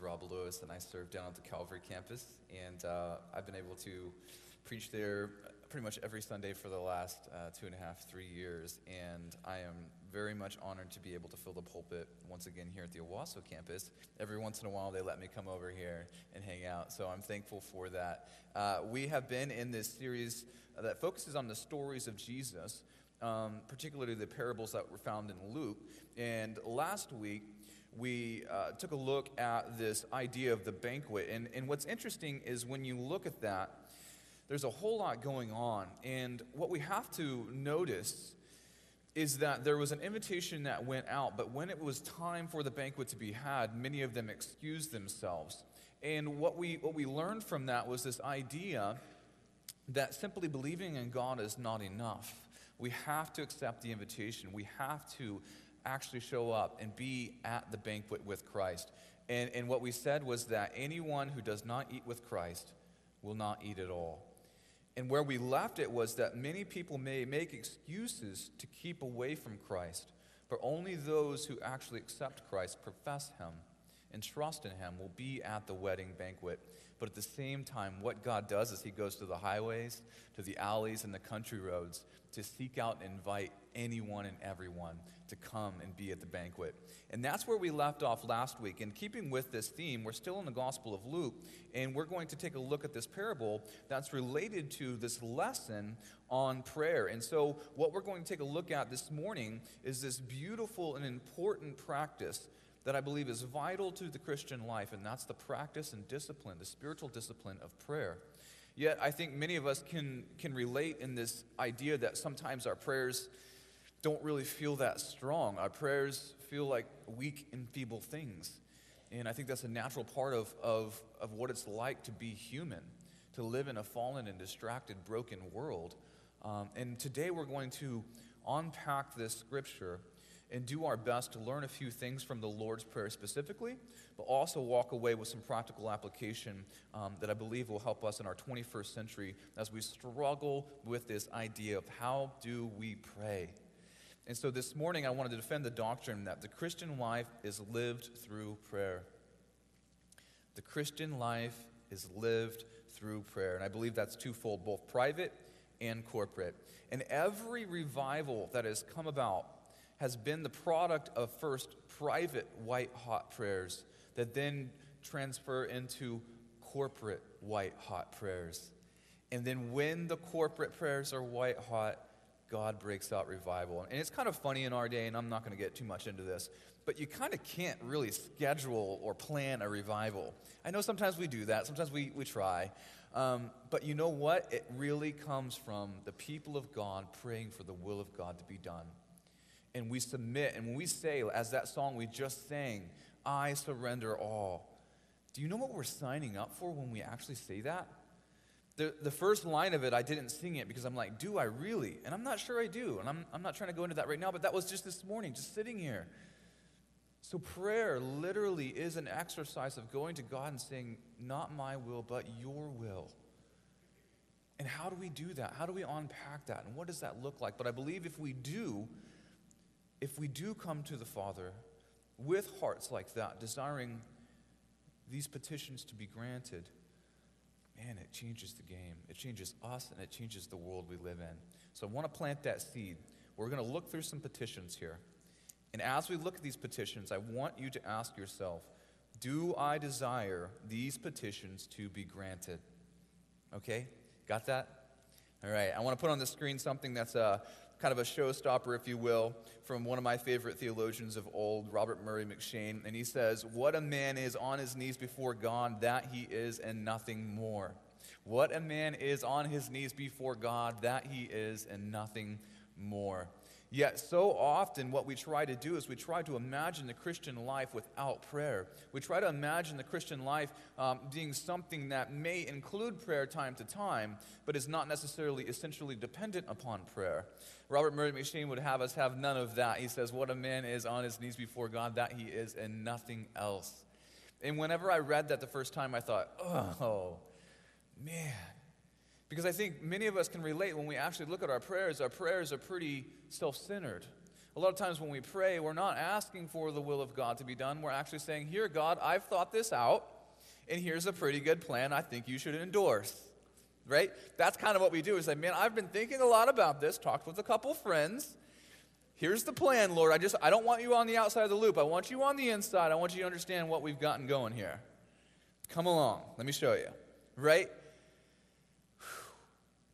Rob Lewis, and I serve down at the Calvary campus. And uh, I've been able to preach there pretty much every Sunday for the last uh, two and a half, three years. And I am very much honored to be able to fill the pulpit once again here at the Owasso campus. Every once in a while, they let me come over here and hang out. So I'm thankful for that. Uh, we have been in this series that focuses on the stories of Jesus. Um, particularly the parables that were found in Luke. And last week, we uh, took a look at this idea of the banquet. And, and what's interesting is when you look at that, there's a whole lot going on. And what we have to notice is that there was an invitation that went out, but when it was time for the banquet to be had, many of them excused themselves. And what we, what we learned from that was this idea that simply believing in God is not enough. We have to accept the invitation. We have to actually show up and be at the banquet with Christ. And, and what we said was that anyone who does not eat with Christ will not eat at all. And where we left it was that many people may make excuses to keep away from Christ, but only those who actually accept Christ, profess Him, and trust in Him will be at the wedding banquet. But at the same time, what God does is He goes to the highways, to the alleys, and the country roads to seek out and invite anyone and everyone to come and be at the banquet. And that's where we left off last week. And keeping with this theme, we're still in the Gospel of Luke, and we're going to take a look at this parable that's related to this lesson on prayer. And so, what we're going to take a look at this morning is this beautiful and important practice that I believe is vital to the Christian life, and that's the practice and discipline, the spiritual discipline of prayer. Yet, I think many of us can, can relate in this idea that sometimes our prayers don't really feel that strong. Our prayers feel like weak and feeble things. And I think that's a natural part of, of, of what it's like to be human, to live in a fallen and distracted, broken world. Um, and today we're going to unpack this scripture and do our best to learn a few things from the Lord's Prayer specifically, but also walk away with some practical application um, that I believe will help us in our 21st century as we struggle with this idea of how do we pray. And so this morning I wanted to defend the doctrine that the Christian life is lived through prayer. The Christian life is lived through prayer. And I believe that's twofold, both private and corporate. And every revival that has come about has been the product of first private white hot prayers that then transfer into corporate white hot prayers. And then when the corporate prayers are white hot, God breaks out revival. And it's kind of funny in our day, and I'm not going to get too much into this, but you kind of can't really schedule or plan a revival. I know sometimes we do that, sometimes we, we try. Um, but you know what? It really comes from the people of God praying for the will of God to be done and we submit. And when we say, as that song we just sang, I surrender all, do you know what we're signing up for when we actually say that? The, the first line of it, I didn't sing it because I'm like, do I really? And I'm not sure I do. And I'm, I'm not trying to go into that right now, but that was just this morning, just sitting here. So, prayer literally is an exercise of going to God and saying, Not my will, but your will. And how do we do that? How do we unpack that? And what does that look like? But I believe if we do, if we do come to the Father with hearts like that, desiring these petitions to be granted, man, it changes the game. It changes us and it changes the world we live in. So I want to plant that seed. We're going to look through some petitions here. And as we look at these petitions, I want you to ask yourself do I desire these petitions to be granted? Okay? Got that? All right. I want to put on the screen something that's uh, kind of a showstopper, if you will, from one of my favorite theologians of old, Robert Murray M'Cheyne. And he says, What a man is on his knees before God, that he is, and nothing more. What a man is on his knees before God, that he is, and nothing more. Yet, so often, what we try to do is we try to imagine the Christian life without prayer. We try to imagine the Christian life um, being something that may include prayer time to time, but is not necessarily essentially dependent upon prayer. Robert Murray M'Cheyne would have us have none of that. He says, What a man is on his knees before God, that he is, and nothing else. And whenever I read that the first time, I thought, Oh, man. Because I think many of us can relate when we actually look at our prayers, our prayers are pretty self centered. a lot of times when we pray, we're not asking for the will of God to be done. We're actually saying, Here, God, I've thought this out, and here's a pretty good plan I think you should endorse. Right? That's kind of what we do. Is like, man, I've been thinking a lot about this, talked with a couple friends. Here's the plan, Lord. I just I don't want you on the outside of the loop. I want you on the inside. I want you to understand what we've gotten going here. Come along. Let me show you. Right?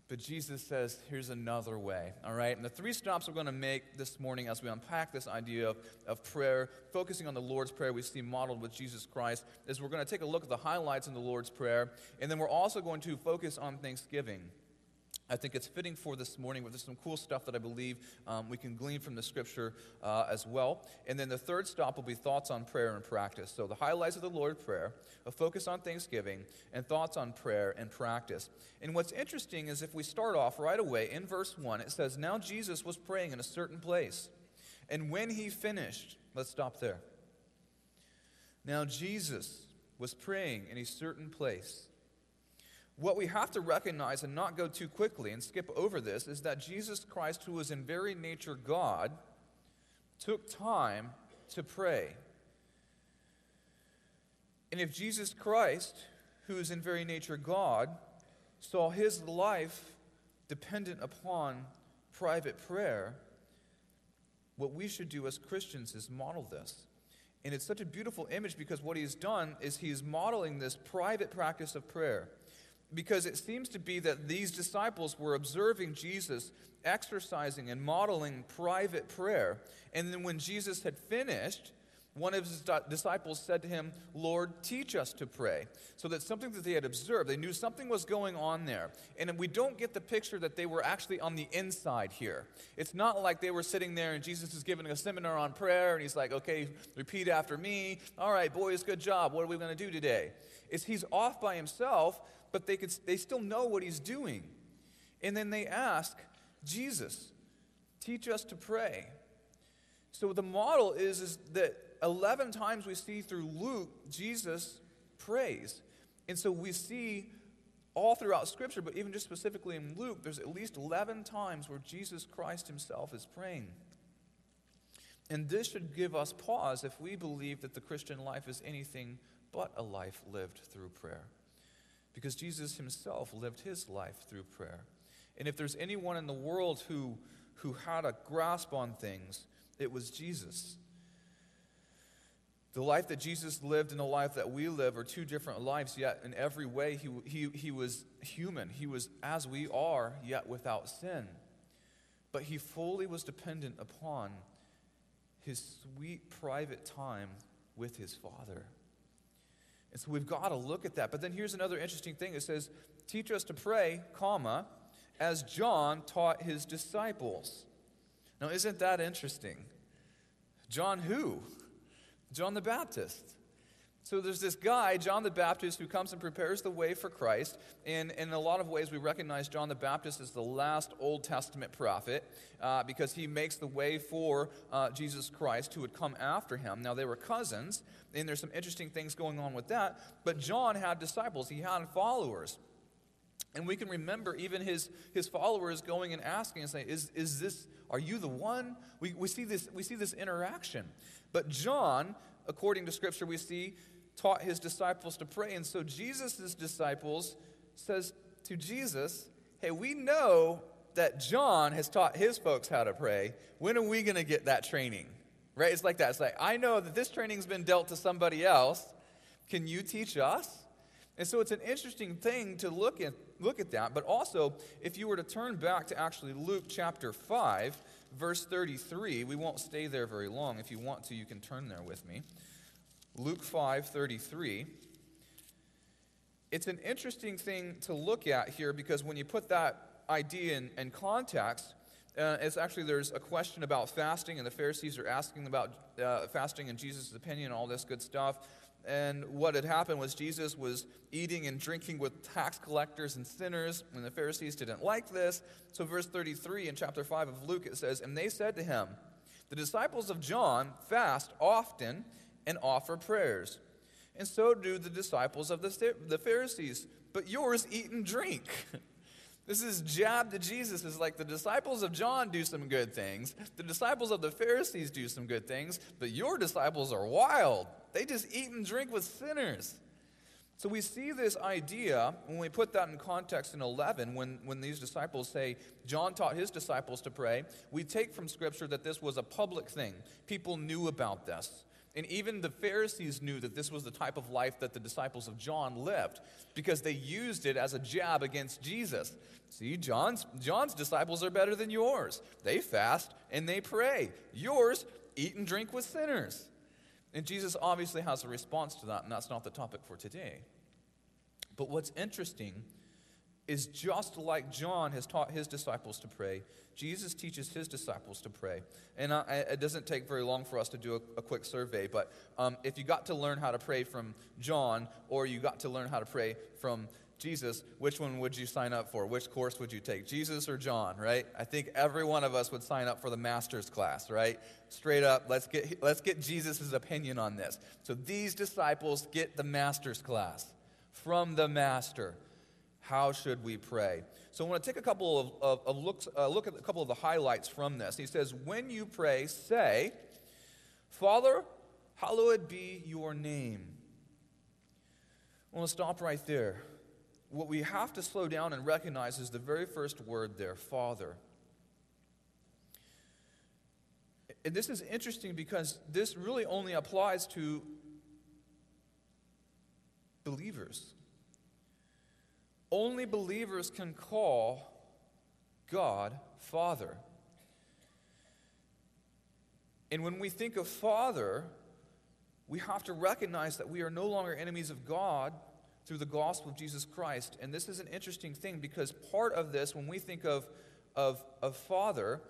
But Jesus says, here's another way, all right? And the three stops we're going to make this morning as we unpack this idea of, of prayer, focusing on the Lord's Prayer we see modeled with Jesus Christ, is we're going to take a look at the highlights in the Lord's Prayer, and then we're also going to focus on Thanksgiving. I think it's fitting for this morning, but there's some cool stuff that I believe um, we can glean from the scripture uh, as well. And then the third stop will be thoughts on prayer and practice. So the highlights of the Lord's Prayer, a focus on Thanksgiving, and thoughts on prayer and practice. And what's interesting is if we start off right away in verse 1, it says, Now Jesus was praying in a certain place. And when he finished, let's stop there. Now Jesus was praying in a certain place. What we have to recognize and not go too quickly and skip over this is that Jesus Christ, who was in very nature God, took time to pray. And if Jesus Christ, who is in very nature God, saw his life dependent upon private prayer, what we should do as Christians is model this. And it's such a beautiful image because what he's done is he's modeling this private practice of prayer because it seems to be that these disciples were observing Jesus exercising and modeling private prayer. And then when Jesus had finished, one of his disciples said to him, Lord, teach us to pray. So that's something that they had observed. They knew something was going on there. And we don't get the picture that they were actually on the inside here. It's not like they were sitting there and Jesus is giving a seminar on prayer and he's like, okay, repeat after me. All right, boys, good job. What are we going to do today? It's he's off by himself but they, could, they still know what he's doing. And then they ask, Jesus, teach us to pray. So the model is, is that 11 times we see through Luke, Jesus prays. And so we see all throughout Scripture, but even just specifically in Luke, there's at least 11 times where Jesus Christ himself is praying. And this should give us pause if we believe that the Christian life is anything but a life lived through prayer because Jesus himself lived his life through prayer. And if there's anyone in the world who, who had a grasp on things, it was Jesus. The life that Jesus lived and the life that we live are two different lives, yet in every way he, he, he was human. He was as we are, yet without sin. But he fully was dependent upon his sweet private time with his Father. And so we've got to look at that. But then here's another interesting thing. It says, teach us to pray, comma, as John taught his disciples. Now, isn't that interesting? John who? John the Baptist. So there's this guy, John the Baptist, who comes and prepares the way for Christ. And, in a lot of ways, we recognize John the Baptist as the last Old Testament prophet uh, because he makes the way for uh, Jesus Christ who would come after him. Now, they were cousins, and there's some interesting things going on with that. But John had disciples, he had followers. And we can remember even his, his followers going and asking and saying, Is, is this, are you the one? We, we, see this, we see this interaction. But John, according to Scripture, we see taught his disciples to pray. And so Jesus' disciples says to Jesus, Hey, we know that John has taught his folks how to pray. When are we going to get that training? Right? It's like that. It's like, I know that this training's been dealt to somebody else. Can you teach us? And so it's an interesting thing to look at, look at that. But also, if you were to turn back to actually Luke chapter 5, verse 33, we won't stay there very long. If you want to, you can turn there with me. Luke 5 33. It's an interesting thing to look at here because when you put that idea in, in context, uh, it's actually there's a question about fasting, and the Pharisees are asking about uh, fasting and Jesus' opinion, all this good stuff. And what had happened was Jesus was eating and drinking with tax collectors and sinners, and the Pharisees didn't like this. So, verse 33 in chapter 5 of Luke, it says, And they said to him, The disciples of John fast often and offer prayers. And so do the disciples of the, the Pharisees. But yours eat and drink. This is jab to Jesus. Is like the disciples of John do some good things, the disciples of the Pharisees do some good things, but your disciples are wild. They just eat and drink with sinners. So we see this idea when we put that in context in 11, when, when these disciples say, John taught his disciples to pray, we take from Scripture that this was a public thing. People knew about this. And even the Pharisees knew that this was the type of life that the disciples of John lived because they used it as a jab against Jesus. See, John's, John's disciples are better than yours. They fast and they pray. Yours eat and drink with sinners. And Jesus obviously has a response to that, and that's not the topic for today. But what's interesting is just like John has taught his disciples to pray, Jesus teaches his disciples to pray. And I, it doesn't take very long for us to do a, a quick survey, but um, if you got to learn how to pray from John or you got to learn how to pray from Jesus, which one would you sign up for? Which course would you take? Jesus or John, right? I think every one of us would sign up for the master's class, right? Straight up, let's get, let's get Jesus' opinion on this. So these disciples get the master's class from the master. How should we pray? So I want to take a couple of, of, of looks, uh, look at a couple of the highlights from this. He says, When you pray, say, Father, hallowed be your name. I want to stop right there. What we have to slow down and recognize is the very first word there, Father. And this is interesting because this really only applies to believers. Only believers can call God Father. And when we think of Father, we have to recognize that we are no longer enemies of God through the gospel of Jesus Christ. And this is an interesting thing because part of this, when we think of, of, of Father,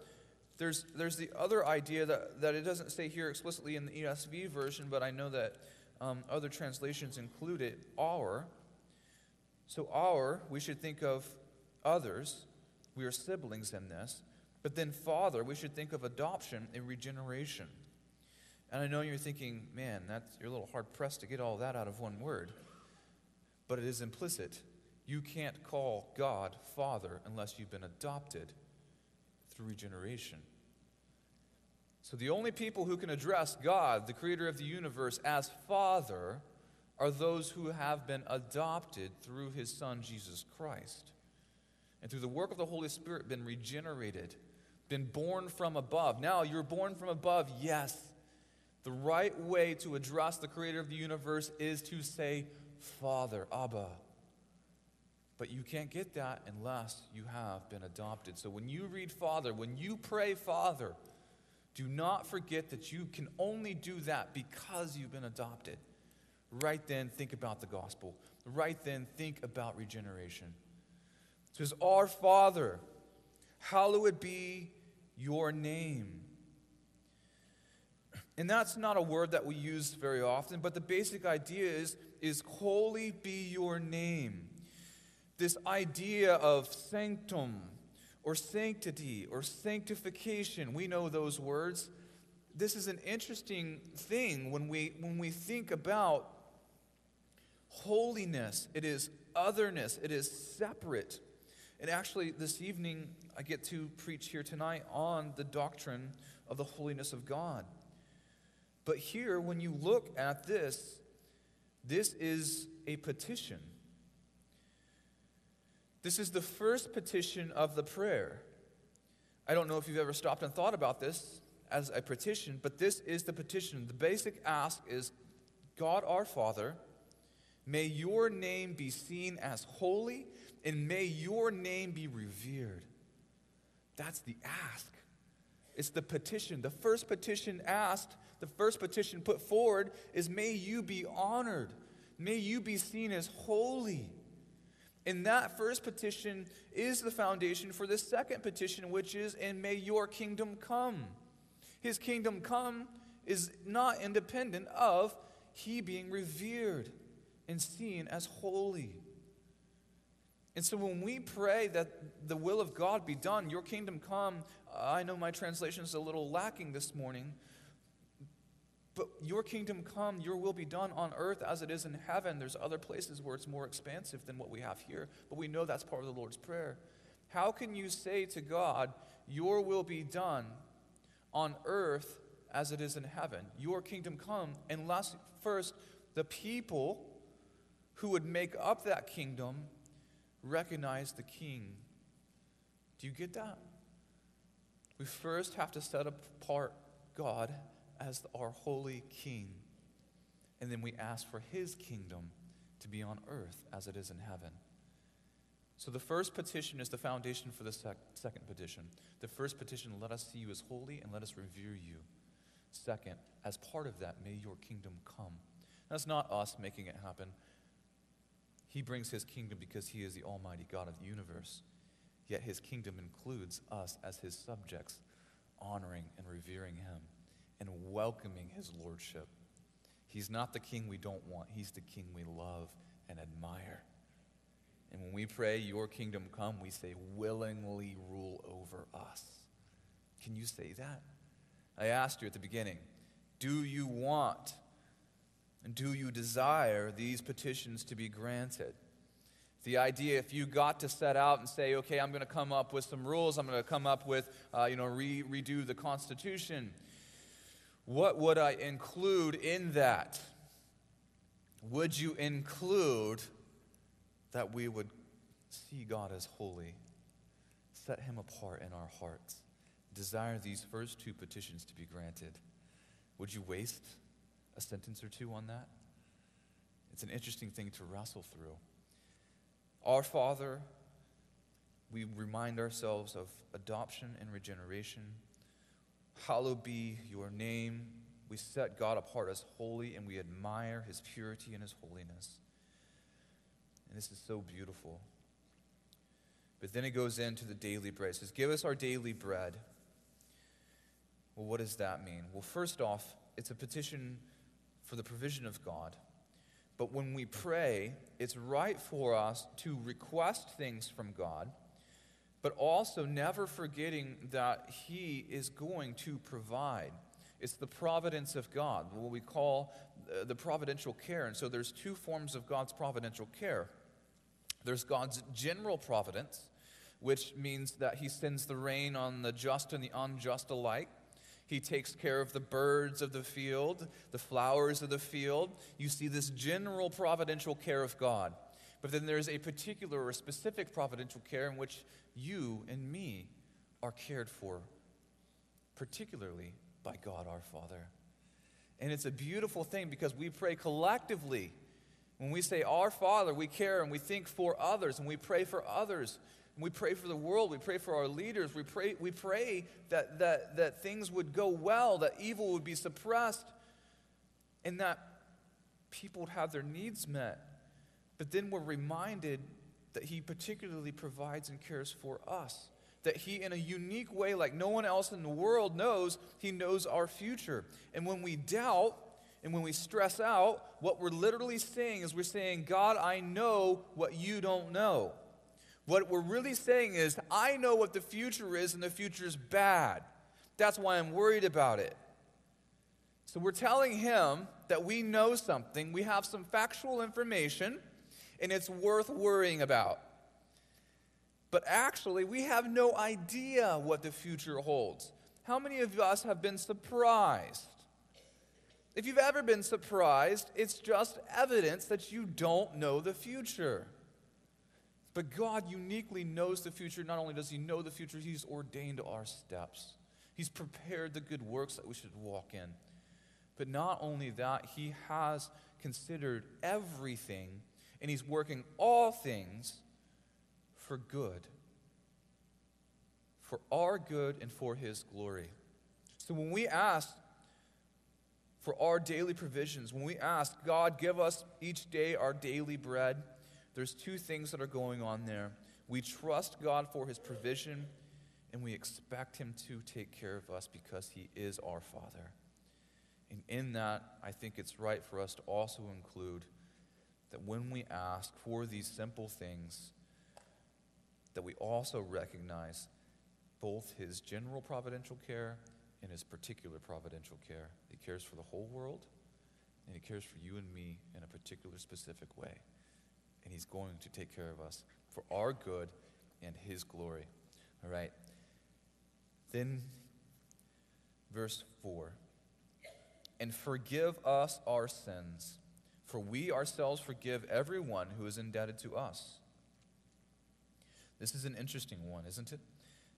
there's, there's the other idea that, that it doesn't say here explicitly in the ESV version, but I know that um, other translations include it, our. So, our, we should think of others. We are siblings in this. But then, Father, we should think of adoption and regeneration. And I know you're thinking, man, that's, you're a little hard pressed to get all that out of one word. But it is implicit. You can't call God Father unless you've been adopted through regeneration. So, the only people who can address God, the creator of the universe, as Father are those who have been adopted through his Son, Jesus Christ. And through the work of the Holy Spirit, been regenerated, been born from above. Now, you're born from above, yes. The right way to address the creator of the universe is to say, Father, Abba. But you can't get that unless you have been adopted. So when you read Father, when you pray Father, do not forget that you can only do that because you've been adopted right then think about the gospel. Right then think about regeneration. It says, Our Father, hallowed be your name. And that's not a word that we use very often, but the basic idea is, is holy be your name. This idea of sanctum or sanctity or sanctification, we know those words. This is an interesting thing when we, when we think about holiness, it is otherness, it is separate. And actually, this evening, I get to preach here tonight on the doctrine of the holiness of God. But here, when you look at this, this is a petition. This is the first petition of the prayer. I don't know if you've ever stopped and thought about this as a petition, but this is the petition. The basic ask is God our Father May your name be seen as holy, and may your name be revered. That's the ask. It's the petition. The first petition asked, the first petition put forward is May you be honored. May you be seen as holy. And that first petition is the foundation for the second petition, which is, And may your kingdom come. His kingdom come is not independent of he being revered and seen as holy. And so when we pray that the will of God be done, your kingdom come, I know my translation is a little lacking this morning, but your kingdom come, your will be done on earth as it is in heaven. There's other places where it's more expansive than what we have here, but we know that's part of the Lord's Prayer. How can you say to God, Your will be done on earth as it is in heaven? Your kingdom come, unless first the people who would make up that kingdom recognize the king. Do you get that? We first have to set apart God as our holy king. And then we ask for his kingdom to be on earth as it is in heaven. So the first petition is the foundation for the sec- second petition. The first petition, let us see you as holy and let us revere you. Second, as part of that, may your kingdom come. That's not us making it happen. He brings his kingdom because he is the Almighty God of the universe. Yet his kingdom includes us as his subjects, honoring and revering him and welcoming his lordship. He's not the king we don't want, he's the king we love and admire. And when we pray, Your kingdom come, we say, willingly rule over us. Can you say that? I asked you at the beginning, do you want do you desire these petitions to be granted? The idea, if you got to set out and say, okay, I'm going to come up with some rules, I'm going to come up with, uh, you know, re- redo the Constitution, what would I include in that? Would you include that we would see God as holy, set Him apart in our hearts, desire these first two petitions to be granted? Would you waste a sentence or two on that? It's an interesting thing to wrestle through. Our Father, we remind ourselves of adoption and regeneration. Hallowed be your name. We set God apart as holy and we admire his purity and his holiness. And this is so beautiful. But then it goes into the daily bread. It says, Give us our daily bread. Well, what does that mean? Well, first off, it's a petition for the provision of God. But when we pray, it's right for us to request things from God, but also never forgetting that He is going to provide. It's the providence of God, what we call uh, the providential care. And so there's two forms of God's providential care there's God's general providence, which means that He sends the rain on the just and the unjust alike. He takes care of the birds of the field, the flowers of the field. You see this general providential care of God. But then there's a particular or specific providential care in which you and me are cared for, particularly by God our Father. And it's a beautiful thing because we pray collectively. When we say, Our Father, we care and we think for others and we pray for others. We pray for the world. We pray for our leaders. We pray, we pray that, that, that things would go well, that evil would be suppressed, and that people would have their needs met. But then we're reminded that He particularly provides and cares for us. That He, in a unique way, like no one else in the world knows, He knows our future. And when we doubt, and when we stress out, what we're literally saying is we're saying, God, I know what you don't know. What we're really saying is, I know what the future is, and the future is bad. That's why I'm worried about it. So we're telling him that we know something, we have some factual information, and it's worth worrying about. But actually, we have no idea what the future holds. How many of us have been surprised? If you've ever been surprised, it's just evidence that you don't know the future. But God uniquely knows the future. Not only does He know the future, He's ordained our steps. He's prepared the good works that we should walk in. But not only that, He has considered everything, and He's working all things for good, for our good and for His glory. So when we ask for our daily provisions, when we ask, God, give us each day our daily bread, there's two things that are going on there. We trust God for his provision, and we expect him to take care of us because he is our Father. And in that, I think it's right for us to also include that when we ask for these simple things, that we also recognize both his general providential care and his particular providential care. He cares for the whole world, and he cares for you and me in a particular specific way and He's going to take care of us for our good and His glory. All right. Then, verse 4 And forgive us our sins, for we ourselves forgive everyone who is indebted to us. This is an interesting one, isn't it?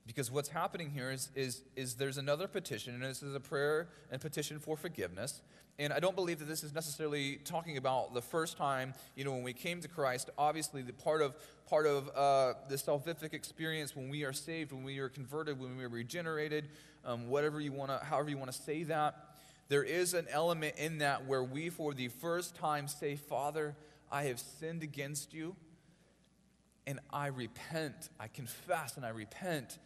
Because what's happening here is, is, is there's another petition, and this is a prayer and petition for forgiveness. And I don't believe that this is necessarily talking about the first time, you know, when we came to Christ. Obviously, the part of part of uh, the salvific experience when we are saved, when we are converted, when we are regenerated, um, whatever you want to, however you want to say that. There is an element in that where we, for the first time, say, Father, I have sinned against you, and I repent. I confess and I repent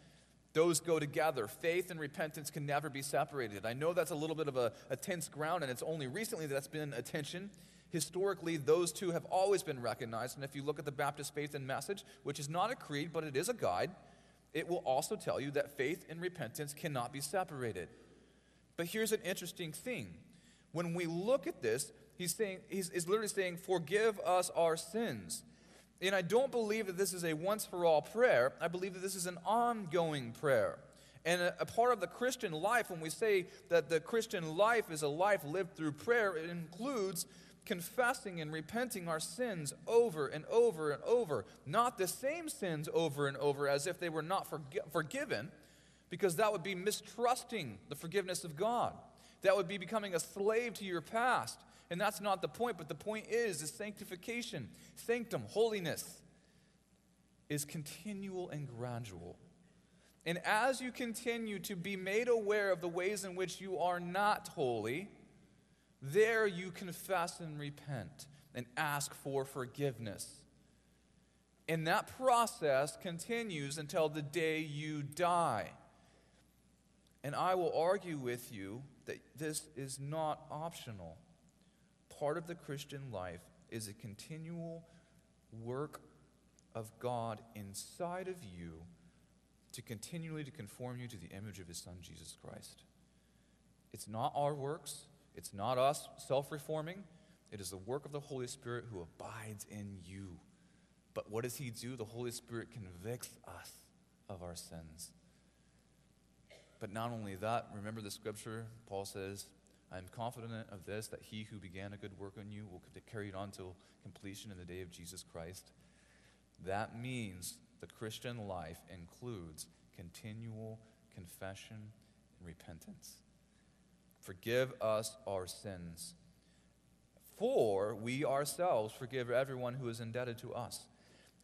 those go together. Faith and repentance can never be separated. I know that's a little bit of a, a tense ground, and it's only recently that that's been a tension. Historically, those two have always been recognized. And if you look at the Baptist Faith and Message, which is not a creed, but it is a guide, it will also tell you that faith and repentance cannot be separated. But here's an interesting thing. When we look at this, he's, saying, he's, he's literally saying, Forgive us our sins. And I don't believe that this is a once for all prayer. I believe that this is an ongoing prayer. And a, a, part of the Christian life, when we say that the Christian life is a life lived through prayer, it includes confessing and repenting our sins over and over and over. Not the same sins over and over as if they were not forg- forgiven, because that would be mistrusting the forgiveness of God. That would be becoming a slave to your past. And that's not the point, but the point is, is sanctification, sanctum, holiness is continual and gradual. And as you continue to be made aware of the ways in which you are not holy, there you confess and repent and ask for forgiveness. And that process continues until the day you die. And I will argue with you that this is not optional part of the Christian life is a continual work of God inside of you to continually to conform you to the image of his son Jesus Christ. It's not our works, it's not us self-reforming. It is the work of the Holy Spirit who abides in you. But what does he do? The Holy Spirit convicts us of our sins. But not only that, remember the scripture, Paul says, I am confident of this, that he who began a good work on you will carry it on till completion in the day of Jesus Christ. That means the Christian life includes continual confession and repentance. Forgive us our sins, for we ourselves forgive everyone who is indebted to us.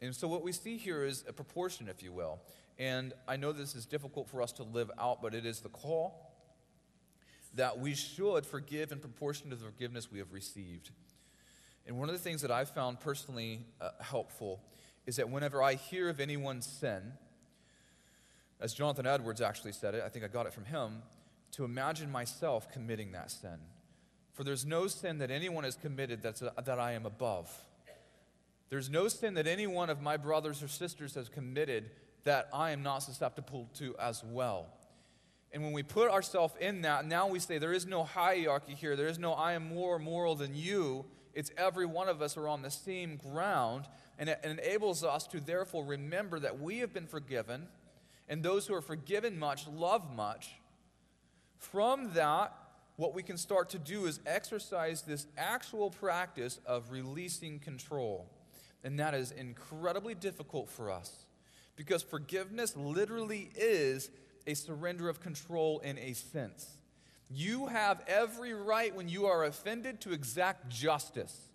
And so, what we see here is a proportion, if you will. And I know this is difficult for us to live out, but it is the call that we should forgive in proportion to the forgiveness we have received. And one of the things that I've found personally uh, helpful is that whenever I hear of anyone's sin, as Jonathan Edwards actually said it, I think I got it from him, to imagine myself committing that sin. For there's no sin that anyone has committed that's a, that I am above. There's no sin that any one of my brothers or sisters has committed that I am not susceptible to as well. And when we put ourselves in that, now we say there is no hierarchy here. There is no I am more moral than you. It's every one of us are on the same ground. And it enables us to therefore remember that we have been forgiven. And those who are forgiven much love much. From that, what we can start to do is exercise this actual practice of releasing control. And that is incredibly difficult for us because forgiveness literally is a surrender of control in a sense. You have every right when you are offended to exact justice.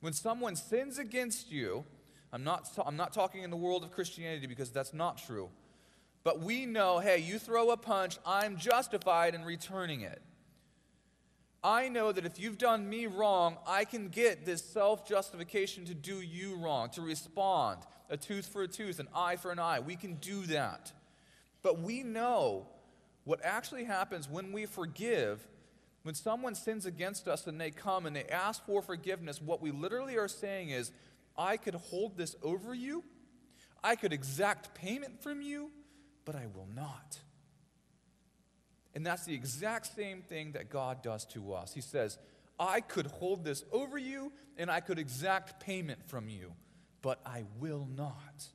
When someone sins against you, I'm not, I'm not talking in the world of Christianity because that's not true. But we know hey, you throw a punch, I'm justified in returning it. I know that if you've done me wrong, I can get this self justification to do you wrong, to respond. A tooth for a tooth, an eye for an eye. We can do that. But we know what actually happens when we forgive. When someone sins against us and they come and they ask for forgiveness, what we literally are saying is, I could hold this over you, I could exact payment from you, but I will not. And that's the exact same thing that God does to us. He says, I could hold this over you and I could exact payment from you, but I will not.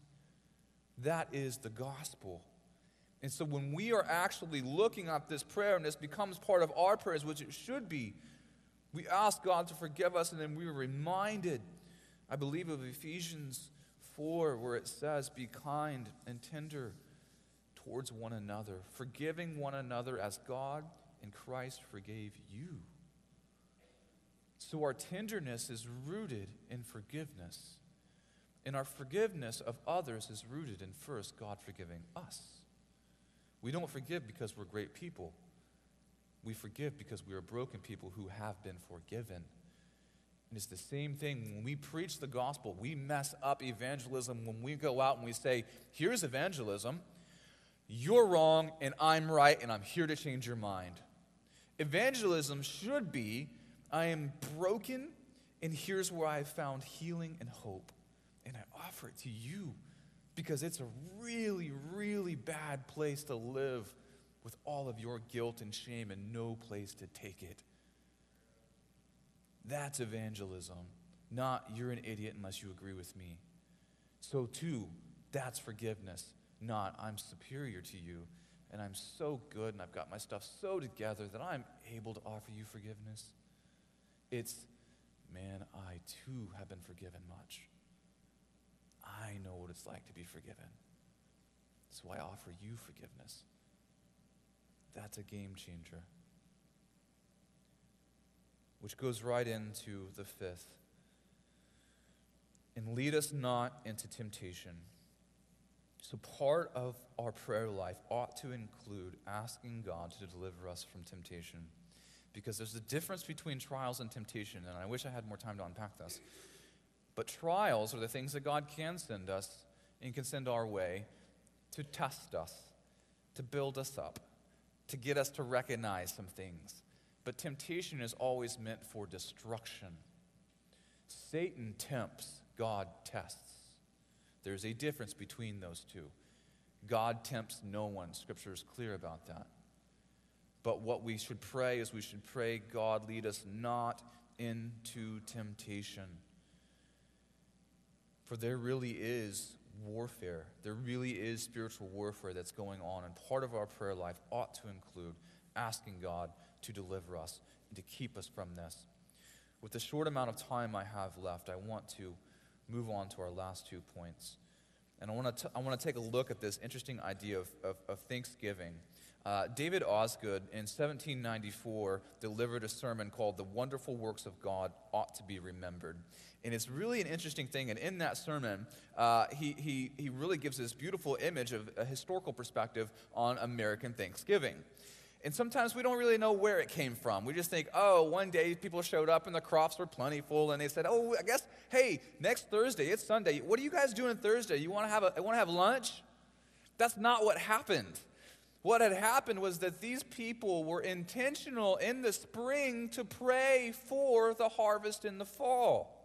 That is the gospel. And so when we are actually looking at this prayer and this becomes part of our prayers, which it should be, we ask God to forgive us and then we are reminded, I believe, of Ephesians 4, where it says, Be kind and tender towards one another, forgiving one another as God in Christ forgave you. So our tenderness is rooted in forgiveness. And our forgiveness of others is rooted in first God forgiving us. We don't forgive because we're great people. We forgive because we are broken people who have been forgiven. And it's the same thing when we preach the gospel. We mess up evangelism when we go out and we say, Here's evangelism. You're wrong and I'm right, and I'm here to change your mind. Evangelism should be I am broken, and here's where I have found healing and hope. And I offer it to you because it's a really, really bad place to live with all of your guilt and shame and no place to take it. That's evangelism, not you're an idiot unless you agree with me. So, too, that's forgiveness, not I'm superior to you and I'm so good and I've got my stuff so together that I'm able to offer you forgiveness. It's, man, I too have been forgiven much. I know what it's like to be forgiven. So I offer you forgiveness. That's a game changer. Which goes right into the fifth. And lead us not into temptation. So, part of our prayer life ought to include asking God to deliver us from temptation. Because there's a difference between trials and temptation, and I wish I had more time to unpack this. But trials are the things that God can send us and can send our way to test us, to build us up, to get us to recognize some things. But temptation is always meant for destruction. Satan tempts, God tests. There's a difference between those two. God tempts no one. Scripture is clear about that. But what we should pray is we should pray, God, lead us not into temptation. For there really is warfare. There really is spiritual warfare that's going on. And part of our prayer life ought to include asking God to deliver us and to keep us from this. With the short amount of time I have left, I want to move on to our last two points. And I want to, I want to take a look at this interesting idea of, of, of Thanksgiving. Uh, David Osgood in 1794 delivered a sermon called The Wonderful Works of God Ought to Be Remembered. And it's really an interesting thing. And in that sermon, uh, he, he, he really gives this beautiful image of a historical perspective on American Thanksgiving. And sometimes we don't really know where it came from. We just think, oh, one day people showed up and the crops were plentiful, and they said, oh, I guess, hey, next Thursday, it's Sunday. What are you guys doing Thursday? You want to have a, want to have lunch? That's not what happened. What had happened was that these people were intentional in the spring to pray for the harvest in the fall.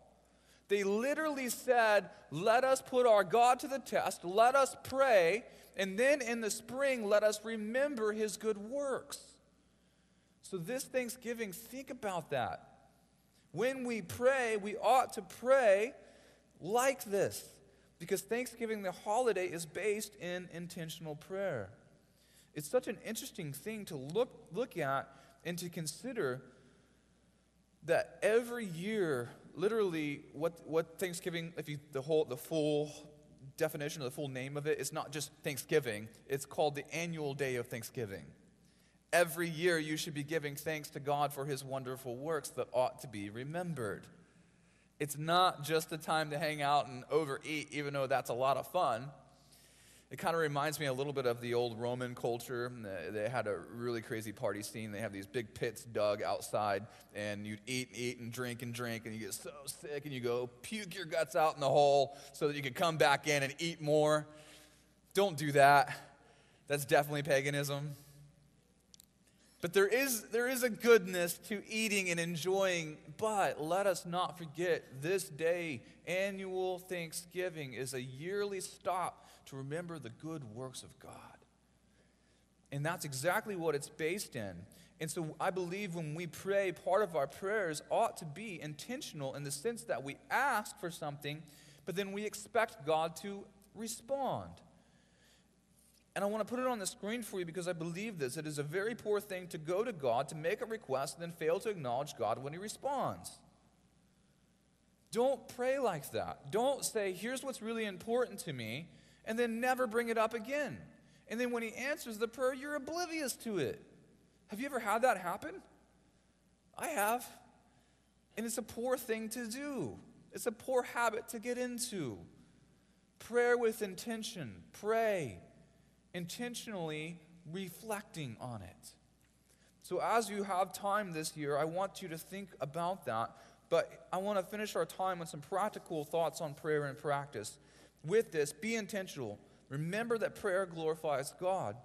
They literally said, Let us put our God to the test, let us pray, and then in the spring, let us remember his good works. So, this Thanksgiving, think about that. When we pray, we ought to pray like this because Thanksgiving, the holiday, is based in intentional prayer. It's such an interesting thing to look, look at and to consider that every year literally what, what Thanksgiving, if you, the whole, the full definition, or the full name of it, it's not just Thanksgiving, it's called the annual day of Thanksgiving. Every year you should be giving thanks to God for his wonderful works that ought to be remembered. It's not just a time to hang out and overeat, even though that's a lot of fun. It kind of reminds me a little bit of the old Roman culture. They had a really crazy party scene. They have these big pits dug outside, and you'd eat and eat and drink and drink, and you get so sick, and you go puke your guts out in the hole so that you can come back in and eat more. Don't do that. That's definitely paganism. But there is, there is a goodness to eating and enjoying. But let us not forget this day, annual Thanksgiving, is a yearly stop to remember the good works of God. And that's exactly what it's based in. And so I believe when we pray, part of our prayers ought to be intentional in the sense that we ask for something, but then we expect God to respond. And I want to put it on the screen for you because I believe this. It is a very poor thing to go to God to make a request and then fail to acknowledge God when He responds. Don't pray like that. Don't say, here's what's really important to me, and then never bring it up again. And then when He answers the prayer, you're oblivious to it. Have you ever had that happen? I have. And it's a poor thing to do, it's a poor habit to get into. Prayer with intention. Pray intentionally reflecting on it. So, as you have time this year, I want you to think about that. But I want to finish our time with some practical thoughts on prayer and practice. With this, be intentional. Remember that prayer glorifies God.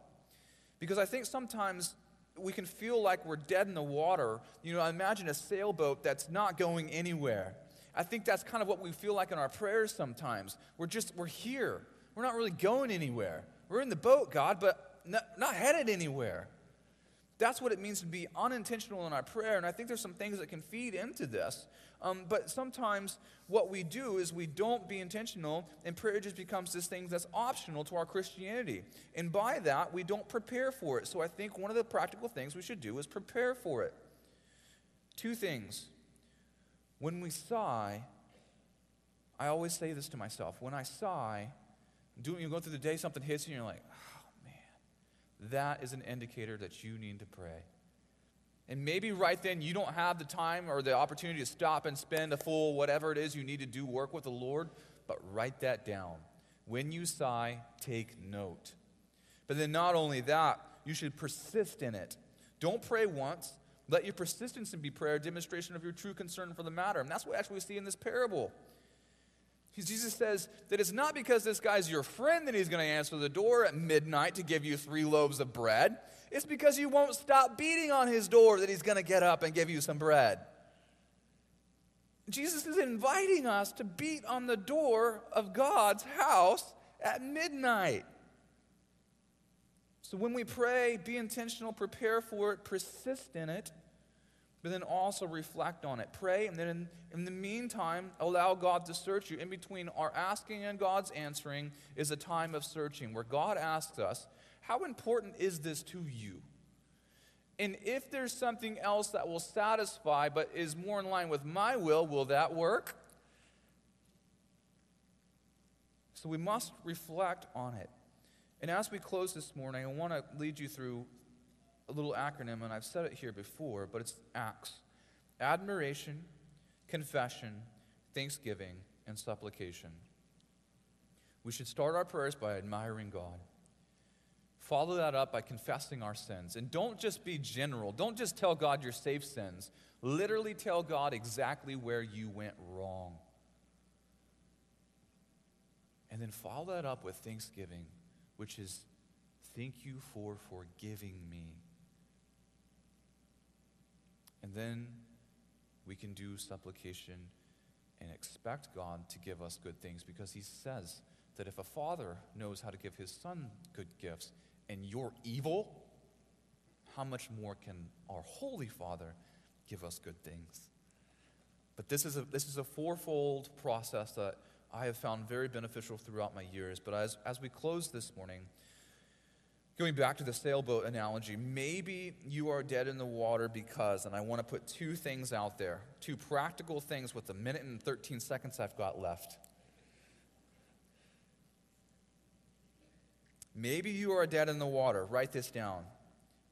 Because I think sometimes we can feel like we're dead in the water. You know, imagine a sailboat that's not going anywhere. I think that's kind of what we feel like in our prayers sometimes. We're just, we're here. We're not really going anywhere. We're in the boat, God, but not, not headed anywhere. That's what it means to be unintentional in our prayer. And I think there's some things that can feed into this. Um, but sometimes what we do is we don't be intentional, and prayer just becomes this thing that's optional to our Christianity. And by that, we don't prepare for it. So I think one of the practical things we should do is prepare for it. Two things. When we sigh, I always say this to myself when I sigh, doing, you go through the day, something hits you, and you're like, that is an indicator that you need to pray. And maybe right then you don't have the time or the opportunity to stop and spend a full whatever it is you need to do work with the Lord, but write that down. When you sigh, take note. But then not only that, you should persist in it. Don't pray once. Let your persistence in be prayer a demonstration of your true concern for the matter. And that's what actually we see in this parable. Jesus says that it's not because this guy's your friend that he's going to answer the door at midnight to give you three loaves of bread. It's because you won't stop beating on his door that he's going to get up and give you some bread. Jesus is inviting us to beat on the door of God's house at midnight. So when we pray, be intentional, prepare for it, persist in it but then also reflect on it. Pray, and then in, in, the meantime, allow God to search you. In between our asking and God's answering is a time of searching where God asks us, How important is this to you? And if there's something else that will satisfy but is more in line with my will, will that work? So we must reflect on it. And as we close this morning, I want to lead you through a little acronym, and I've said it here before, but it's ACTS admiration, confession, thanksgiving, and supplication. We should start our prayers by admiring God. Follow that up by confessing our sins. And don't just be general. Don't just tell God your safe sins. Literally tell God exactly where you went wrong. And then follow that up with thanksgiving, which is thank you for forgiving me. And then we can do supplication and expect God to give us good things because He says that if a father knows how to give his son good gifts and you're evil, how much more can our Holy Father give us good things? But this is a, this is a fourfold process that I have found very beneficial throughout my years. But as, as we close this morning, Going back to the sailboat analogy, maybe you are dead in the water because, and I want to put two things out there, two practical things with the minute and 13 seconds I've got left. Maybe you are dead in the water. Write this down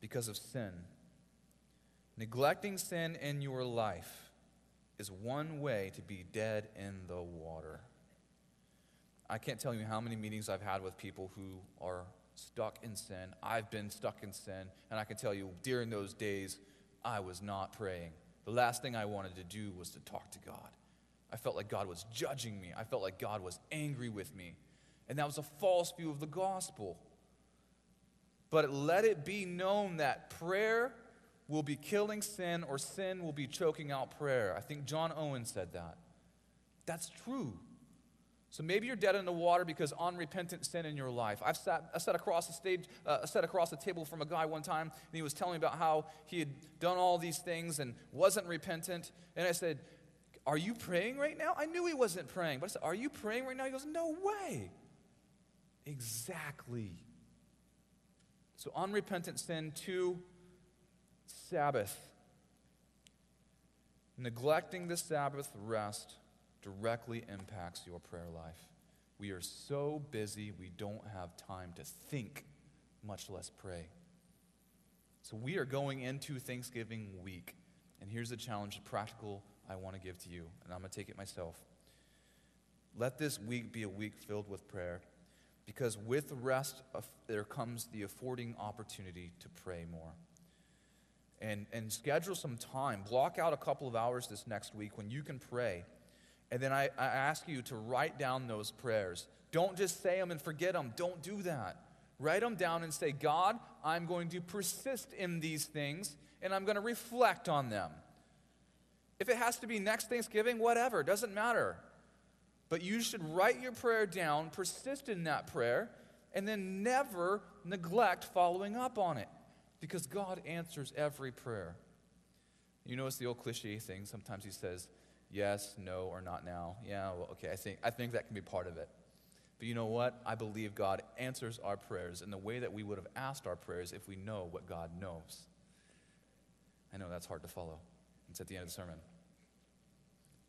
because of sin. Neglecting sin in your life is one way to be dead in the water. I can't tell you how many meetings I've had with people who are stuck in sin. I've been stuck in sin. And I can tell you, during those days, I was not praying. The last thing I wanted to do was to talk to God. I felt like God was judging me. I felt like God was angry with me. And that was a false view of the gospel. But let it be known that prayer will be killing sin or sin will be choking out prayer. I think John Owen said that. That's true. So maybe you're dead in the water because unrepentant sin in your life. I've sat, I sat across the stage, uh, I sat across the table from a guy one time, and he was telling me about how he had done all these things and wasn't repentant. And I said, "Are you praying right now?" I knew he wasn't praying, but I said, "Are you praying right now?" He goes, "No way." Exactly. So, unrepentant sin, to Sabbath. Neglecting the Sabbath rest directly impacts your prayer life. We are so busy, we don't have time to think, much less pray. So, we are going into Thanksgiving week. And here's the challenge, practical I want to give to you, and I'm going to take it myself. Let this week be a week filled with prayer, because with rest, there comes the affording opportunity to pray more. And, and schedule some time. Block out a couple of hours this next week when you can pray. And then I, I ask you to write down those prayers. Don't just say them and forget them. Don't do that. Write them down and say, God, I'm going to persist in these things and I'm going to reflect on them. If it has to be next Thanksgiving, whatever, doesn't matter. But you should write your prayer down, persist in that prayer, and then never neglect following up on it because God answers every prayer. You it's the old cliche thing. Sometimes he says, yes, no, or not now. Yeah, well, okay, I think, I think that can be part of it. But you know what? I believe God answers our prayers in the way that we would have asked our prayers if we know what God knows. I know that's hard to follow. It's at the end of the sermon.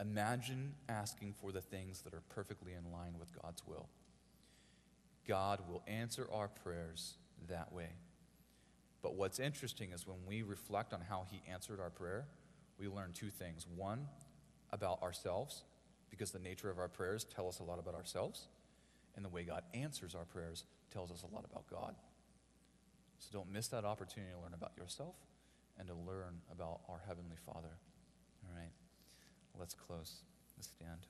Imagine asking for the things that are perfectly in line with God's will. God will answer our prayers that way. But what's interesting is when we reflect on how He answered our prayer, we learn two things. One, about ourselves, because the nature of our prayers tell us a lot about ourselves, and the way God answers our prayers tells us a lot about God. So don't miss that opportunity to learn about yourself and to learn about our Heavenly Father. All right, let's close. Let's stand.